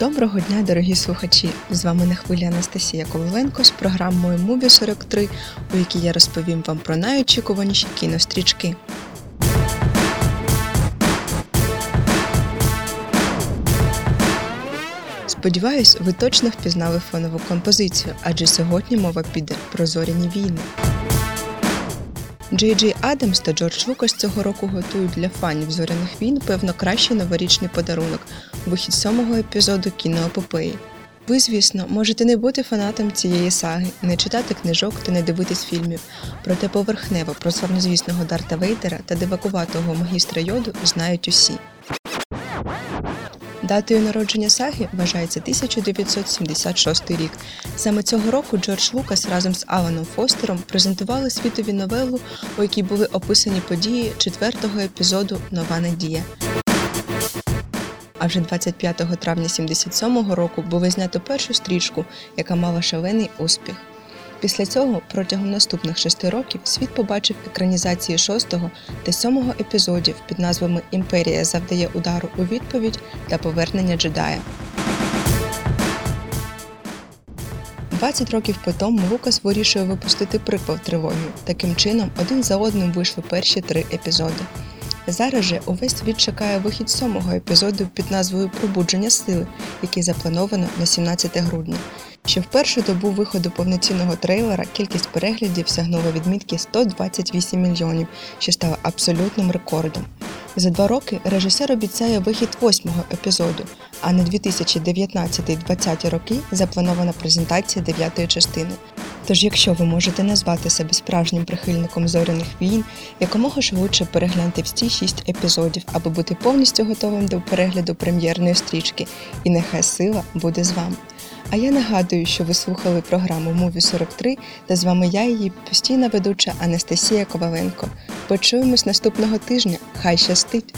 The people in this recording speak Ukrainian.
Доброго дня, дорогі слухачі! З вами на хвилі Анастасія Коваленко з програмою Муві 43, у якій я розповім вам про найочікуваніші кінострічки. Сподіваюсь, ви точно впізнали фонову композицію, адже сьогодні мова піде про зоряні війни. Джей Джей Адамс та Джордж Лукас цього року готують для фанів зоряних війн певно кращий новорічний подарунок вихід сьомого епізоду кіноепопеї. Ви, звісно, можете не бути фанатом цієї саги, не читати книжок та не дивитись фільмів, проте поверхнево про славнозвісного Дарта Вейдера та дивакуватого магістра Йоду знають усі. Датою народження саги вважається 1976 рік. Саме цього року Джордж Лукас разом з Аланом Фостером презентували світові новелу, у якій були описані події четвертого епізоду Нова надія. А вже 25 травня 77-го року було знято першу стрічку, яка мала шалений успіх. Після цього протягом наступних шести років світ побачив екранізації шостого та сьомого епізодів під назвами Імперія завдає удару у відповідь та повернення джедая. 20 років по тому Лукас вирішує випустити приквел трилогію. Таким чином, один за одним вийшли перші три епізоди. Зараз же увесь світ чекає вихід сьомого епізоду під назвою Пробудження сили, який заплановано на 17 грудня. Ще в першу добу виходу повноцінного трейлера кількість переглядів сягнула відмітки 128 мільйонів, що стало абсолютним рекордом. За два роки режисер обіцяє вихід восьмого епізоду, а на 2019-2020 роки запланована презентація дев'ятої частини. Тож, якщо ви можете назвати себе справжнім прихильником зоряних війн, якомога швидше перегляньте всі шість епізодів, аби бути повністю готовим до перегляду прем'єрної стрічки, і нехай сила буде з вами. А я нагадую, що ви слухали програму Муві 43 та з вами я, її постійна ведуча Анастасія Коваленко. Почуємось наступного тижня. Хай щастить!